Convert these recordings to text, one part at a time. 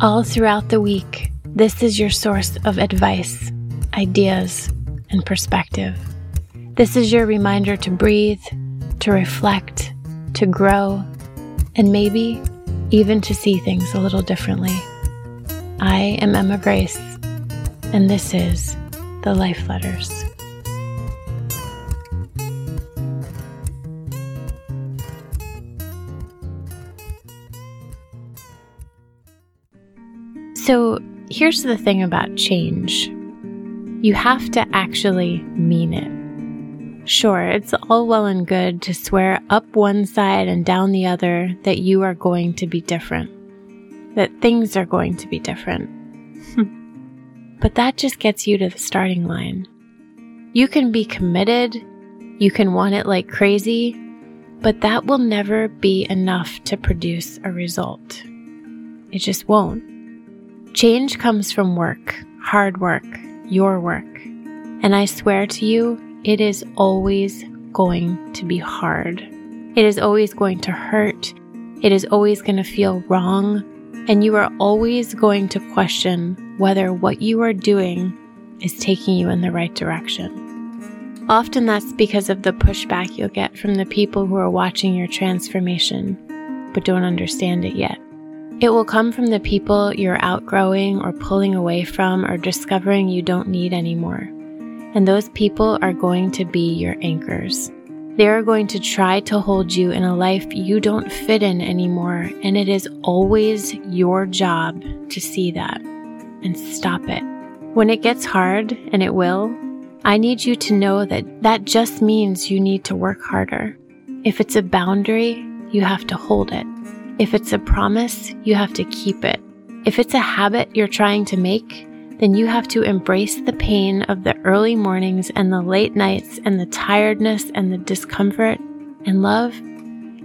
All throughout the week, this is your source of advice, ideas, and perspective. This is your reminder to breathe, to reflect, to grow, and maybe even to see things a little differently. I am Emma Grace, and this is The Life Letters. So, here's the thing about change you have to actually mean it. Sure, it's all well and good to swear up one side and down the other that you are going to be different, that things are going to be different. but that just gets you to the starting line. You can be committed, you can want it like crazy, but that will never be enough to produce a result. It just won't. Change comes from work, hard work, your work. And I swear to you, it is always going to be hard. It is always going to hurt. It is always going to feel wrong. And you are always going to question whether what you are doing is taking you in the right direction. Often that's because of the pushback you'll get from the people who are watching your transformation, but don't understand it yet. It will come from the people you're outgrowing or pulling away from or discovering you don't need anymore. And those people are going to be your anchors. They are going to try to hold you in a life you don't fit in anymore, and it is always your job to see that and stop it. When it gets hard, and it will, I need you to know that that just means you need to work harder. If it's a boundary, you have to hold it. If it's a promise, you have to keep it. If it's a habit you're trying to make, then you have to embrace the pain of the early mornings and the late nights and the tiredness and the discomfort and love.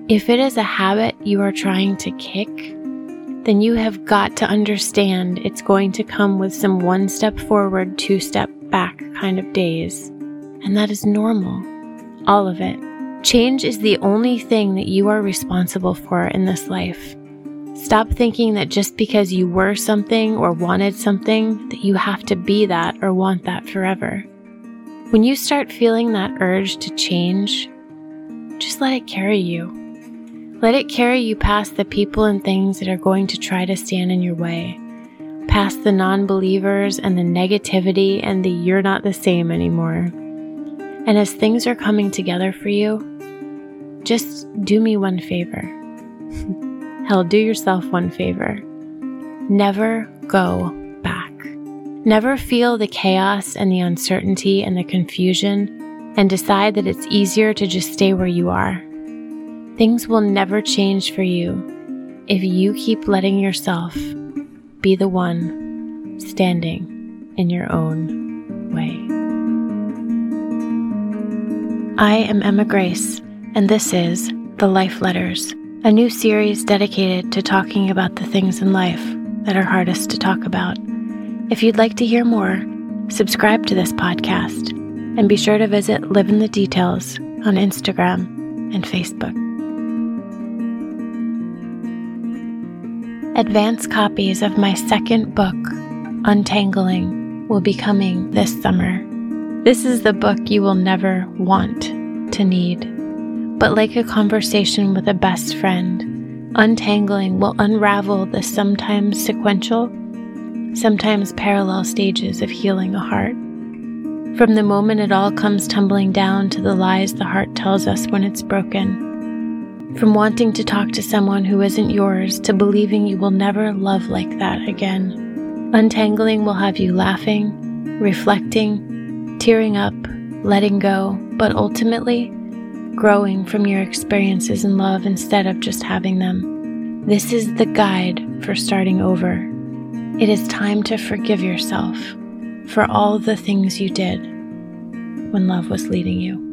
If it is a habit you are trying to kick, then you have got to understand it's going to come with some one step forward, two step back kind of days. And that is normal. All of it. Change is the only thing that you are responsible for in this life. Stop thinking that just because you were something or wanted something, that you have to be that or want that forever. When you start feeling that urge to change, just let it carry you. Let it carry you past the people and things that are going to try to stand in your way, past the non believers and the negativity and the you're not the same anymore. And as things are coming together for you, just do me one favor. Hell, do yourself one favor. Never go back. Never feel the chaos and the uncertainty and the confusion and decide that it's easier to just stay where you are. Things will never change for you if you keep letting yourself be the one standing in your own way. I am Emma Grace and this is The Life Letters, a new series dedicated to talking about the things in life that are hardest to talk about. If you'd like to hear more, subscribe to this podcast and be sure to visit Live in the Details on Instagram and Facebook. Advance copies of my second book, Untangling, will be coming this summer. This is the book you will never want to need but like a conversation with a best friend, untangling will unravel the sometimes sequential, sometimes parallel stages of healing a heart. From the moment it all comes tumbling down to the lies the heart tells us when it's broken. From wanting to talk to someone who isn't yours to believing you will never love like that again. Untangling will have you laughing, reflecting, tearing up, letting go, but ultimately, growing from your experiences in love instead of just having them. This is the guide for starting over. It is time to forgive yourself for all the things you did when love was leading you.